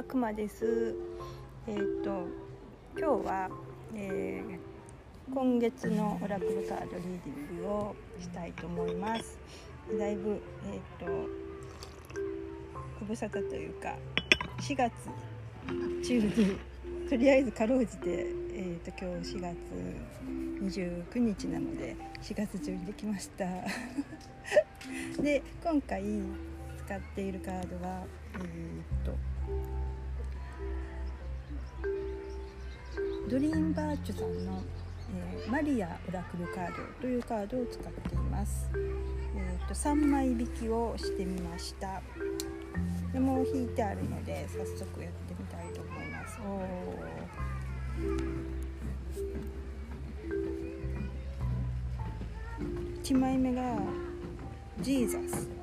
はくまです。えっ、と今日は、えー、今月のオラクルカードリーディングをしたいと思います。だいぶえっ、とご無沙汰というか4月中にとりあえずかろうじて、えーと、と今日4月29日なので4月中にできました。で今回使っているカードはえー、っとドリーンバーチュさんの、えー、マリアオラクルカードというカードを使っています、えー、っと3枚引きをしてみました。でも引いてあるので早速やってみたいと思います。お1枚目がジーザス。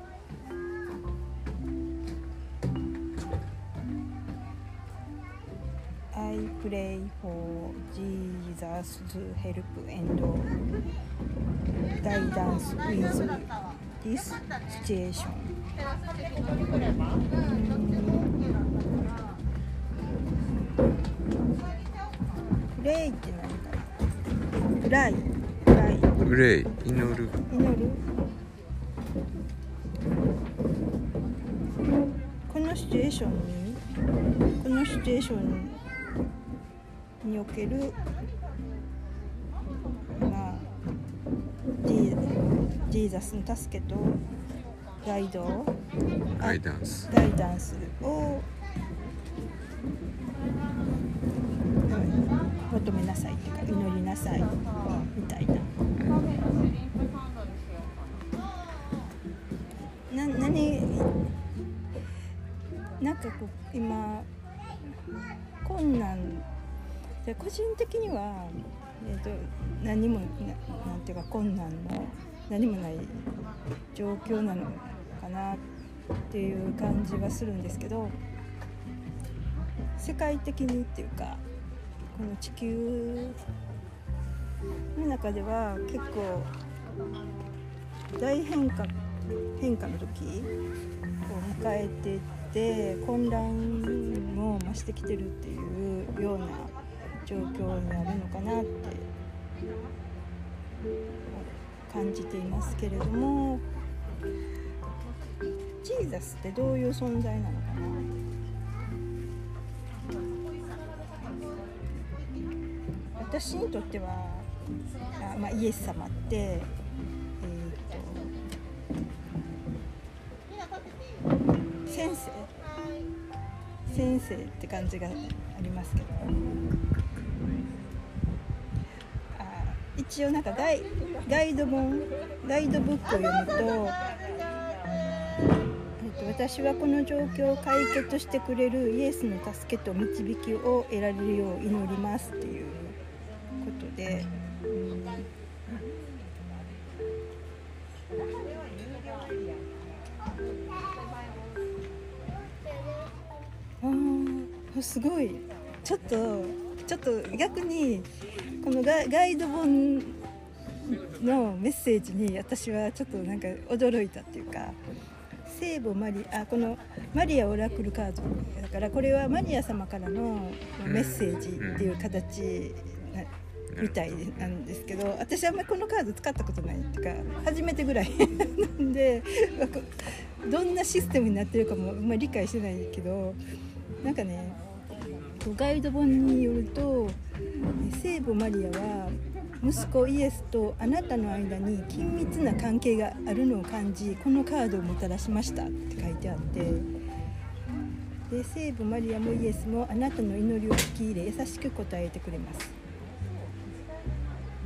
Pray for Jesus to help and guidance with this situation. プレイって何かなプライプライプレイ祈る祈るこのシチュエーションにこのシチュエーションにおけるまあジジーザスの助けとガイドガイダンスガイダンスを求めなさいっていうか祈りなさいみたいな。な何なんかこう今困難で個人的には、えーと、何もなんていうか困難の何もない状況なのかなっていう感じはするんですけど世界的にっていうかこの地球の中では結構大変化変化の時を迎えてて混乱も増してきてるっていうような状況にあるのかなって感じていますけれどもジーザスってどういう存在なのかな？私にとってはあ、まあ、イエス様って、えーと、先生。先生って感じがありますけど。一応なんかガイガイド本ガイドブックを読むと、えっと、私はこの状況を解決してくれるイエスの助けと導きを得られるよう祈りますっていうことで。うんあすごいちょっとちょっと逆にこのガイド本のメッセージに私はちょっとなんか驚いたっていうか聖母マリあこのマリアオラクルカード。だからこれはマリア様からのメッセージっていう形みたいなんですけど私あんまりこのカード使ったことないっていうか初めてぐらいなんでどんなシステムになってるかもあんまり理解してないけどなんかねガイド本によると聖母マリアは息子イエスとあなたの間に緊密な関係があるのを感じこのカードをもたらしましたって書いてあってで聖母マリアもイエスもあなたの祈りを聞き入れ優しく答えてくれます。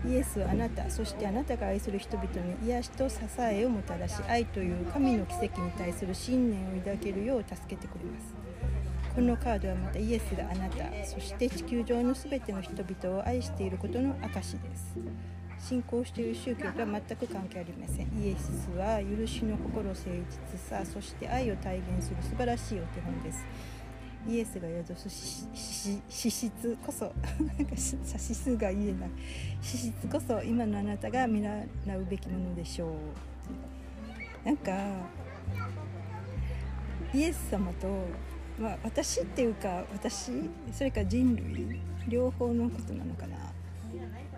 イエスはあなたそしてあなたが愛する人々に癒しと支えをもたらし愛という神の奇跡に対する信念を抱けるよう助けてくれます。このカードはまたイエスがあなた。そして地球上の全ての人々を愛していることの証です。信仰している宗教とは全く関係ありません。イエスは許しの心誠実さそして愛を体現する素晴らしいお手本です。イエスが宿す資質こそなんか指数が言えない。資質こそ今のあなたが見習うべきものでしょう。なんかイエス様とまあ、私っていうか私それから人類両方のことなのかな。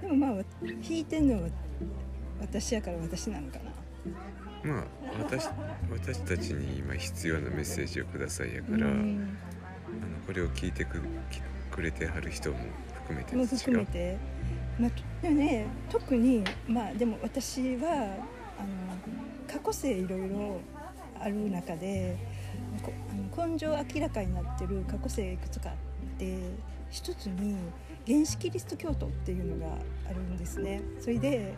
でもまあ弾いてんのは私やから私なのかな。まあ私私たちに今必要なメッセージをくださいやから、うん。あのこれを聞いてくきくれてはる人も含めてもです含めて、まあ、とでもね特にまあでも私はあの過去性いろいろある中で根性明らかになってる過去性いくつかあって一つに原始キリスト教徒っていうのがあるんですね。それで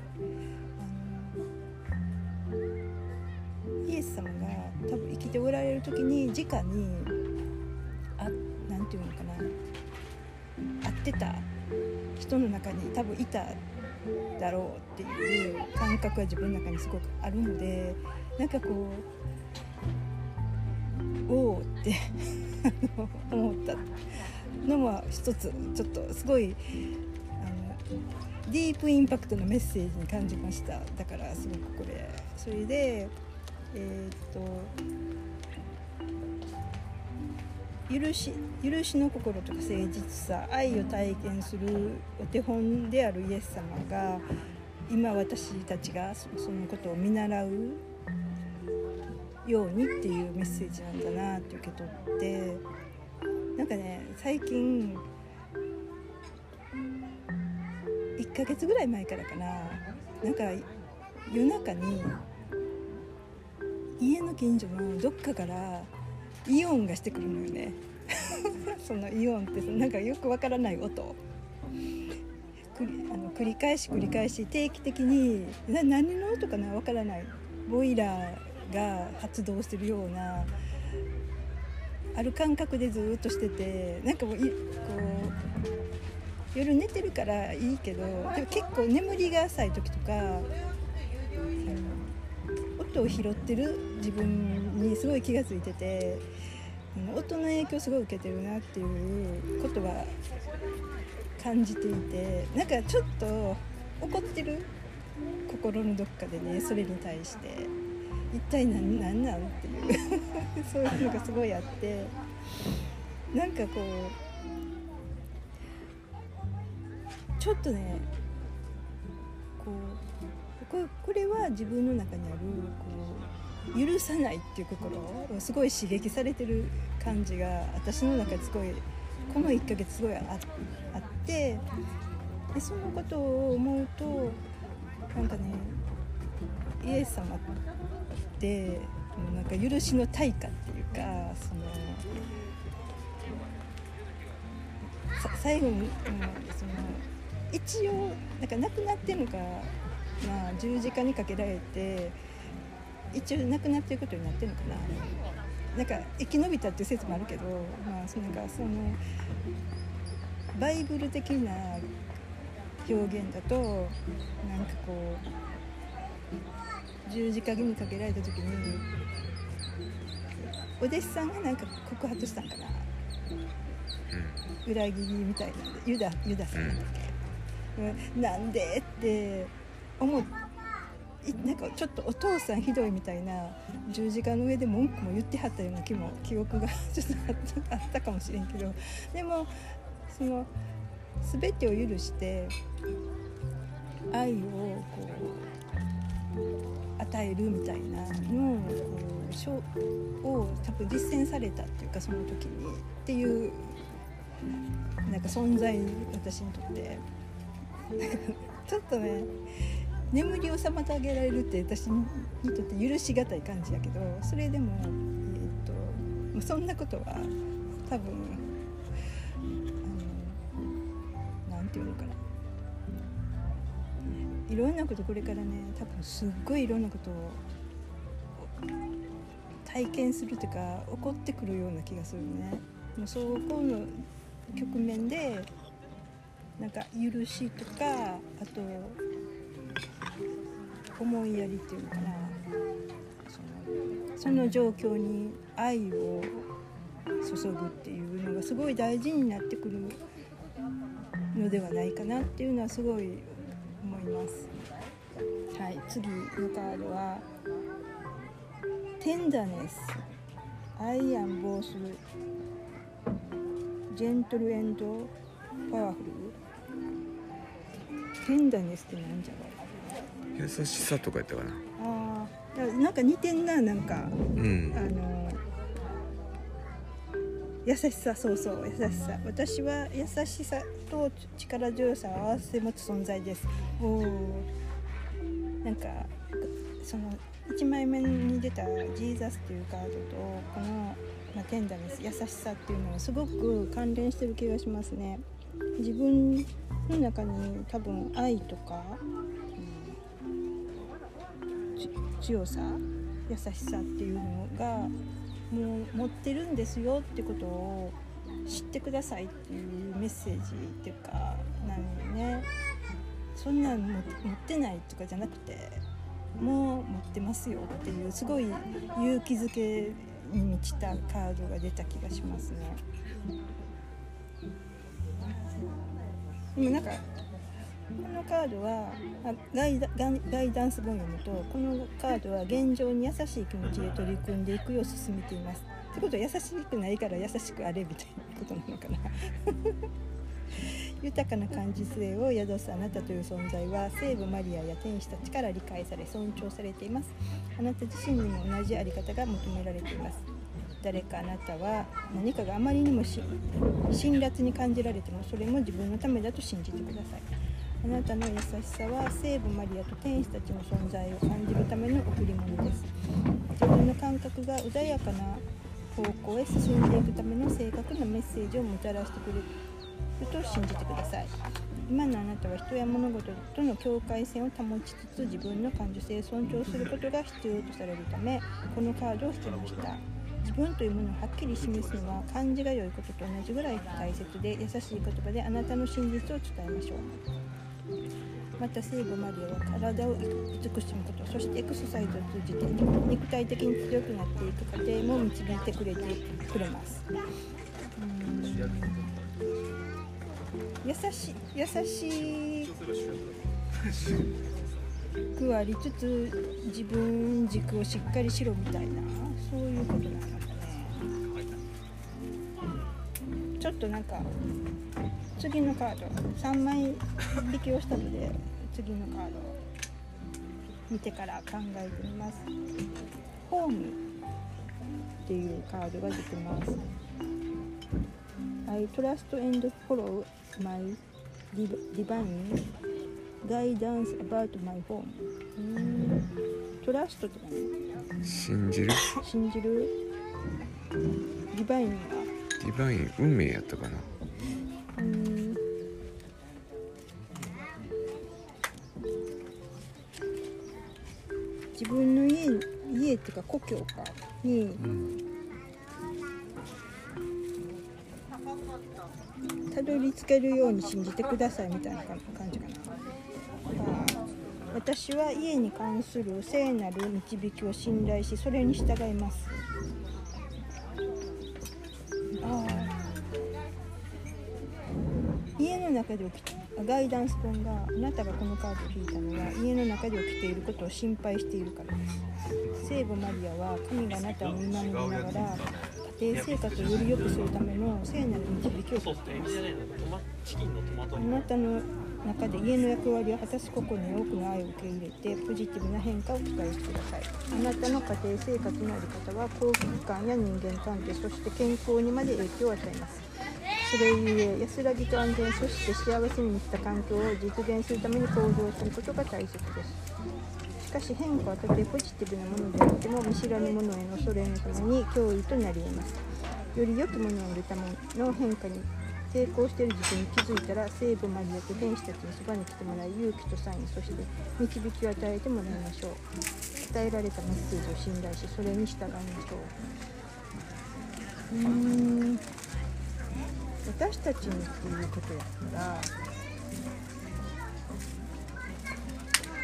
あのイエス様が多分生きておられる時に直にあなんていうのかな会ってた人の中に多分いただろうっていう感覚が自分の中にすごくあるのでなんかこうおおって思った。のは一つちょっとすごいあのディープインパクトのメッセージに感じました。だからすごくこれそれでえーっと許し許しの心とか誠実さ愛を体験するお手本であるイエス様が今私たちがそそのことを見習うようにっていうメッセージなんだなって受け取ってなんかね最近1ヶ月ぐらい前からかななんか夜中に家の近所のどっかからイオンがしてくるのよね。そのイオンってなんかよくわからない音。くりあの繰り返し繰り返し定期的にな何の音かなわからない。ボイラーが発動してるようなある感覚でずっとしててなんかもういこう夜寝てるからいいけどでも結構眠りが浅い時とか音を拾ってる自分にすごい気が付いてて音の影響すごい受けてるなっていうことは感じていてなんかちょっと怒ってる心のどっかでねそれに対して。一体何何なんっていう。そういうのがすごいあって。なんかこうちょっとねこうこれこれは自分の中にあるこう許さないっていう心をすごい刺激されてる感じが私の中ですごいこの1ヶ月すごいああって。でそのことを思うとなんかねイエス様ってもうなんか許しの対価っていうかその最後に、うん、その一応なんか亡くなってるのか、まあ、十字架にかけられて一応亡くなってることになってるのかな。なんか生き延びたっていう説もあるけど、まあ、そなんかそのバイブル的な表現だとなんかこう十字架にかけられた時にお弟子さんがなんか告発したんかな。裏切りみたいなんでユダユダさんだっけ、うんなんでって思っいなんかちょっとお父さんひどいみたいな十字架の上で文句も言ってはったような気も記憶が ちょっとあったあったかもしれんけど。でもその全てを許して愛をこう与えるみたいなのをを多分実践されたっていうかその時にっていうなんか存在私にとって。ちょっとね眠りを妨げられるって私にとって許しがたい感じやけどそれでも、えー、とそんなことは多分あのなんていうのかな。いろんなことこれからね多分すっごいいろんなことを体験するというか起こってくるような気がするね。もうそこの局面でなんか許しとかあと思いやりっていうのかなそのその状況に愛を注ぐっていうのがすごい大事になってくるのではないかなっていうのはすごい思います。はい、次のカードは「テンダネス」「アイアンボースジェントルエンドパワフルテンダネスってなんじゃろ優しさとか言ったかな。ああなんか似てんななんか。うん。あの優しさそうそう優しさ。私は優しさと力強さを合わせ持つ存在ですおなんかその1枚目に出た「ジーザス」っていうカードとこの、まあ、テンダネス優しさっていうのはすごく関連してる気がしますね。自分の中に多分愛とか、うん強さ優しさっていうのがもう持ってるんですよってことを知ってくださいっていうメッセージっていうかなのよね。そんなん持ってないとかじゃなくてもう持ってますよっていうすごい勇気づけに満ちたカードが出た気がしますね。でもなんかこのカードはガイダガイガイダンス本読むとこのカードは現状に優しい気持ちで取り組んでいくよう進めています。ってことは優しくないから優しくあれみたいなことなのかな。豊かな感受性を宿すあなたという存在は聖母マリアや天使たちから理解され尊重されています。あなた自身にも同じあり方が求められています。誰かあなたは何かがあまりにも辛辣に感じられてもそれも自分のためだと信じてください。あなたの優しさは聖母マリアと天使たちの存在を感じるための贈り物です。自分の感覚が穏やかな方向へ進んでいくための正確なメッセージをもたらしてくれると信じてください。今のあなたは人や物事との境界線を保ちつつ自分の感受性を尊重することが必要とされるためこのカードを引きました。自分というものをはっきり示すのは感じが良いことと同じぐらい大切で優しい言葉であなたの真実を伝えましょう。また聖母マリアは体を慈しむことそしてエクササイズを通じて肉体的に強くなっていく過程も導いてくれてくれます。優し優しくありつつ自分軸をしっかりしろみたいな。そういうことなのかね。ちょっとなんか次のカード。3枚引きをしたので次のカードを見てから考えてみます。ホームっていうカードが出てます I trust and follow my div- divine guidance about my home. トラストとかね信じる？信じる。ディバインは？ディバイン運命やったかな？うーん。自分の家家っていうか故郷かにうんたどり着けるように信じてくださいみたいな感じかな。私は家に関する聖なる導きを信頼しそれに従います。あー。家の中で起きガイダンス本があなたがこのカードを引いたのは家の中で起きていることを心配しているからです。聖母マリアは神があなたを見守りながら家庭生活をより良くするための聖なる導きを。ソースっていのトマチキンのトマトあなたの中で家の役割を果たす個々に多くの愛を受け入れてポジティブな変化を期待してください。あなたの家庭生活のあり方は幸福感や人間関係そして健康にまで影響を与えます。それゆえ安らぎと安全そして幸せに満ちた環境を実現するために行動することが大切です。しかし変化はたとえポジティブなものであっても見知らぬものへの恐れのために脅威となり得ます。より良きものを得るための変化に抵抗している自分に気づいたら聖母マリアと天使たちにそばに来てもらい勇気とサインそして導きを与えてもらいましょう。伝えられたメッセージを信頼しそれに従いましょううーん私たちにっていうことやったら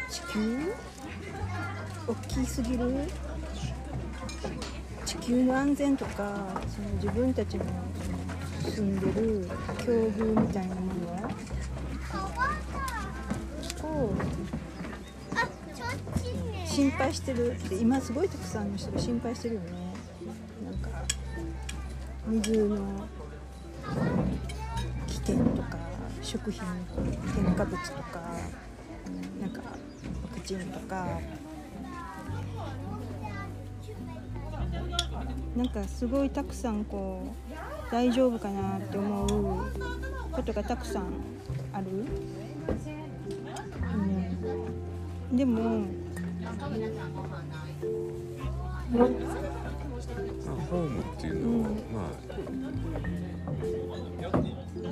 地球大きすぎる？地球の安全とかその自分たちの住んでる境遇みたいなものを心配してる。って今すごいたくさんの人が心配してるよね。なんか水の危険とか食品添加物とかなんかワクチンとかなんかすごいたくさんこう大丈夫かなって思うことがたくさんある、うん、でもまあ、ホームっていうのは、うん。まあ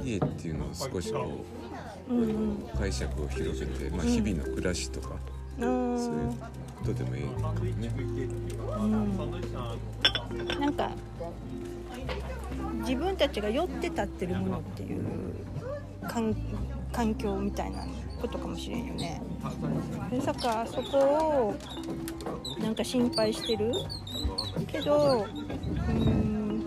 家っていうのを少しこうんうん。う解釈を広げて、まあ、うん。日々の暮らしとか、あそういうーことでもいいかもね。うんなんか自分たちが寄って立ってるものっていう環境みたいなことかもしれんよね。でさかそこをなんか心配してるけどうん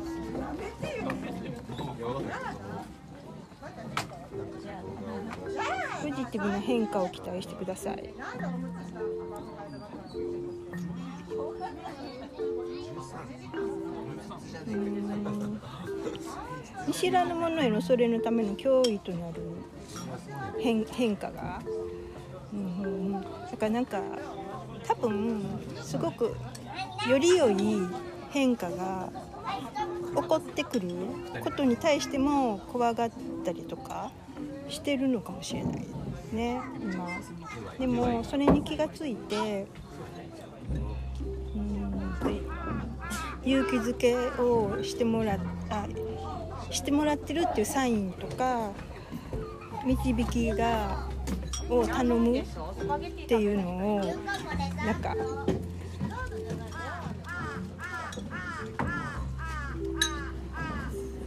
ポジティブな変化を期待してください。う ん見知らぬものへのそれのための脅威となる変変化が、うんうんうん、だからなんか多分すごくより良い変化が起こってくることに対しても怖がったりとかしてるのかもしれないね今。でもそれに気がついて勇気づけをしてもらあしてもらってるっていうサインとか導きがを頼むっていうのをなんか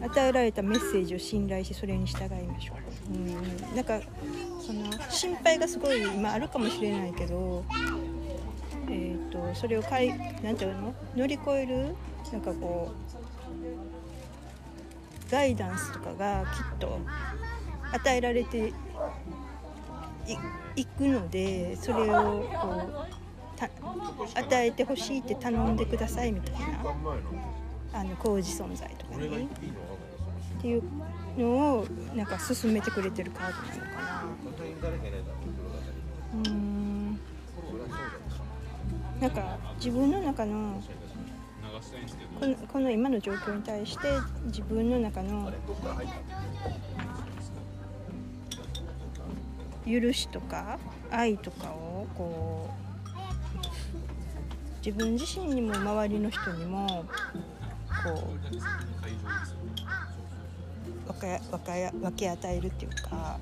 与えられたメッセージを信頼しそれに従いましょう。うん、なんかその心配がすごい今あるかもしれないけど、とそれをかいなんていうの？乗り越えるなんかこうガイダンスとかがきっと与えられていいくのでそれをこうた与えてほしいって頼んでくださいみたいなあの工事存在とかねっていうのをなんか進めてくれてるカードなのかな。うん。なんか自分の中のこのこの今の状況に対して自分の中の許しとか愛とかをこう自分自身にも周りの人にもこう分け分け分け与えるっていうか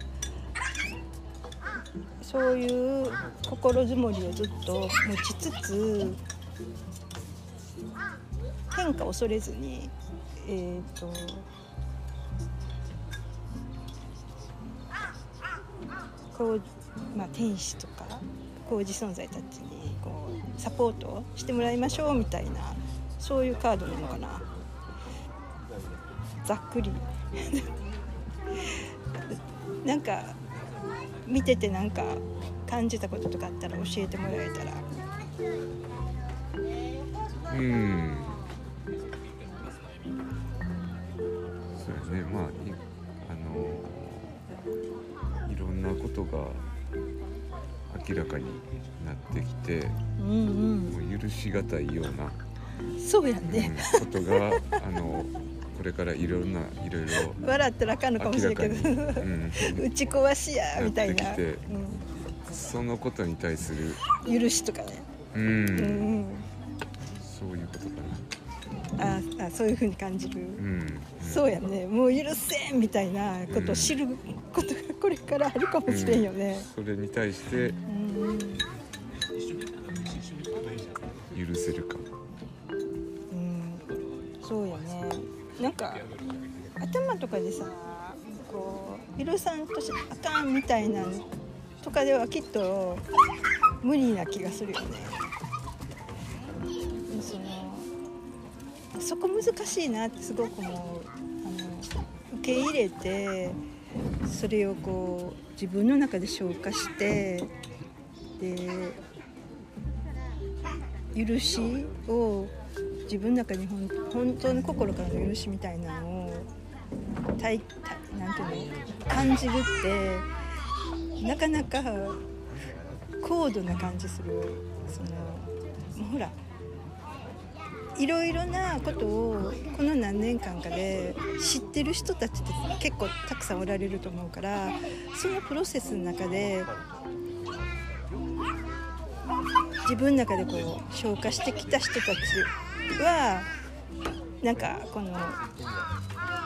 そういう心づもりをずっと持ちつつ変化を恐れずにえっ、とこう、まあ、天使とか工事存在たちにこうサポートしてもらいましょうみたいなそういうカードなのかな。ざっくり。なんか見ててなんか感じたこととかあったら教えてもらえたら。うん。そうやね。まあいあのいろんなことが明らかになってきてうんうん。もう許しがたいような、そうやうんね、ことがあのこれからいろんないろいろ笑ったらあかんのかもしれんけど。うん。打ち壊しやみたいな。なってきてそのことに対するうん、許しとかね、うん、うん。そういうことかな。うん、ああそういう風に感じる、うん、そうやね。もう許せんみたいなことを知ることがこれからあるかもしれんよね、それに対してうんか頭とかでさこう許さんとしあかんみたいなとかではきっと無理な気がするよね。そのそこ難しいなってすごく思う。あの受け入れてそれをこう自分の中で消化してで許しを自分の中に本当の心からの許しみたいなのをたいたなんていうの感じるってなかなか高度な感じするそのもうほらいろいろなことをこの何年間かで知ってる人たちって結構たくさんおられると思うからそのプロセスの中で自分の中でこう消化してきた人たちはなんかこの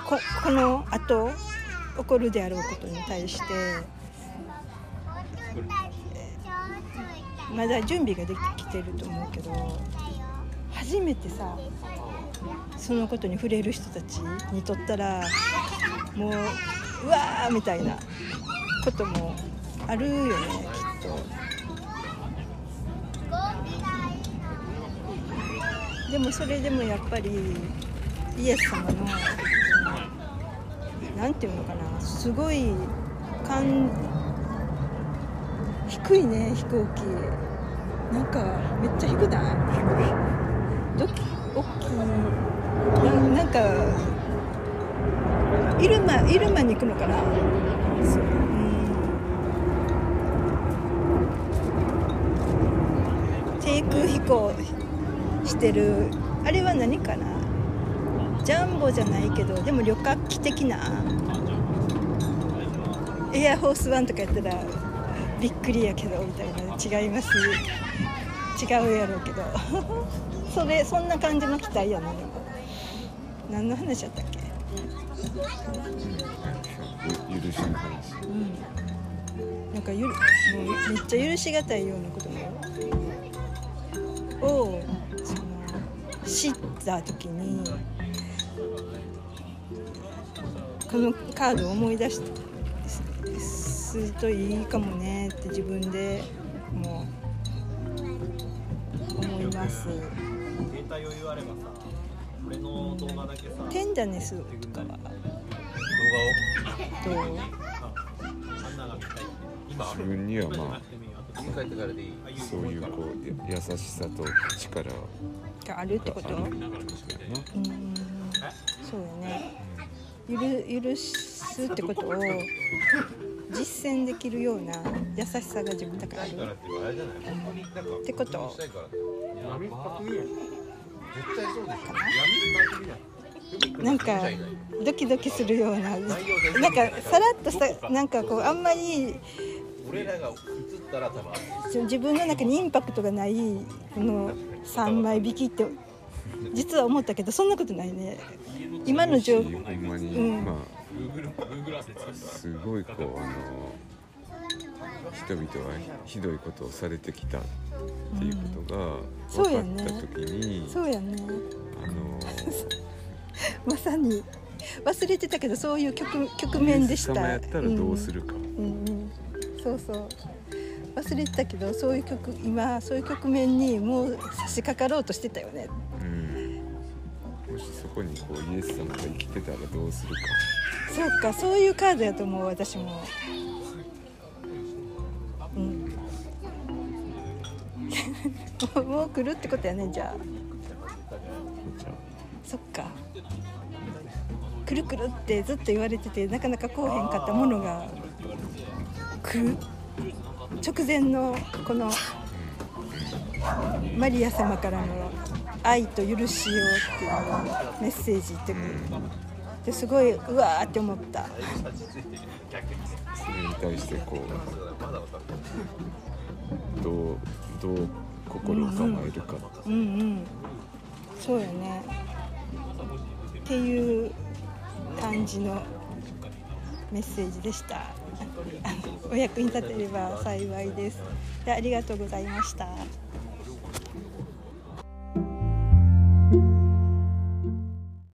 ここの後起こるであろうことに対してまだ準備ができてると思うけど初めてさそのことに触れる人たちにとったらもううわーみたいなこともあるよねきっと。でもそれでもやっぱりイエス様のなんていうのかなすごいかん低いね飛行機。なんかめっちゃ低くない？どき大きい。ななんかイルマイルマに行くのかな？そう。うん。低空飛行。してる。あれは何かな？ジャンボじゃないけどでも旅客機的な？エアホースワンとかやったらびっくりやけどみたいな。違います。違うやろうけど。それそんな感じの機体やな。でも何の話やったっけ？ゆ許しの話。うん。なんかゆるもうめっちゃ許しがたいようなことをその知った時にこのカードを思い出しするといいかもねって自分でもう思います。携帯余裕あればさ俺の動画だけさテンダネスとかは？どう？動画をアンナが見たいって今自分にはまあ家帰ってからでいい？そういうこうや優しさと力。ががあるってこと？うん。そうよね。ゆる許すってことを実践できるような優しさが自分の中にある。ってこと？な。んかドキドキするような。なんかさらっとしたなんかこうあんまり俺らが映ったら多分その自分の中にインパクトがないこの3枚引きって実は思ったけどそんなことないね。今の状ほんまに、うんまあすごいこうあの人々はひどいことをされてきたっていうことがそうやね。分かった時に、そうやね。あの まさに忘れてたけどそういう局局面でした。イエス様やったらどうするか、うん、うんうんそうそう。忘れてたけどそういう局今そういう局面にもう差し掛かろうとしてたよね。うん、もしそこにこうイエス様が生きてたらどうするか。そうかそういうカードやと思う私も。うん。もう来るってことやねじゃあ。そっか。来る来るってずっと言われててなかなか来おへんかったものが直前のこのマリア様からの愛と許しようっていうメッセージってですごいうわーって思った。あそれに対してこうどうどう心を構えるか、うんうん。そうよね。っていう感じのメッセージでしたお役に立てれば幸いです。でありがとうございました。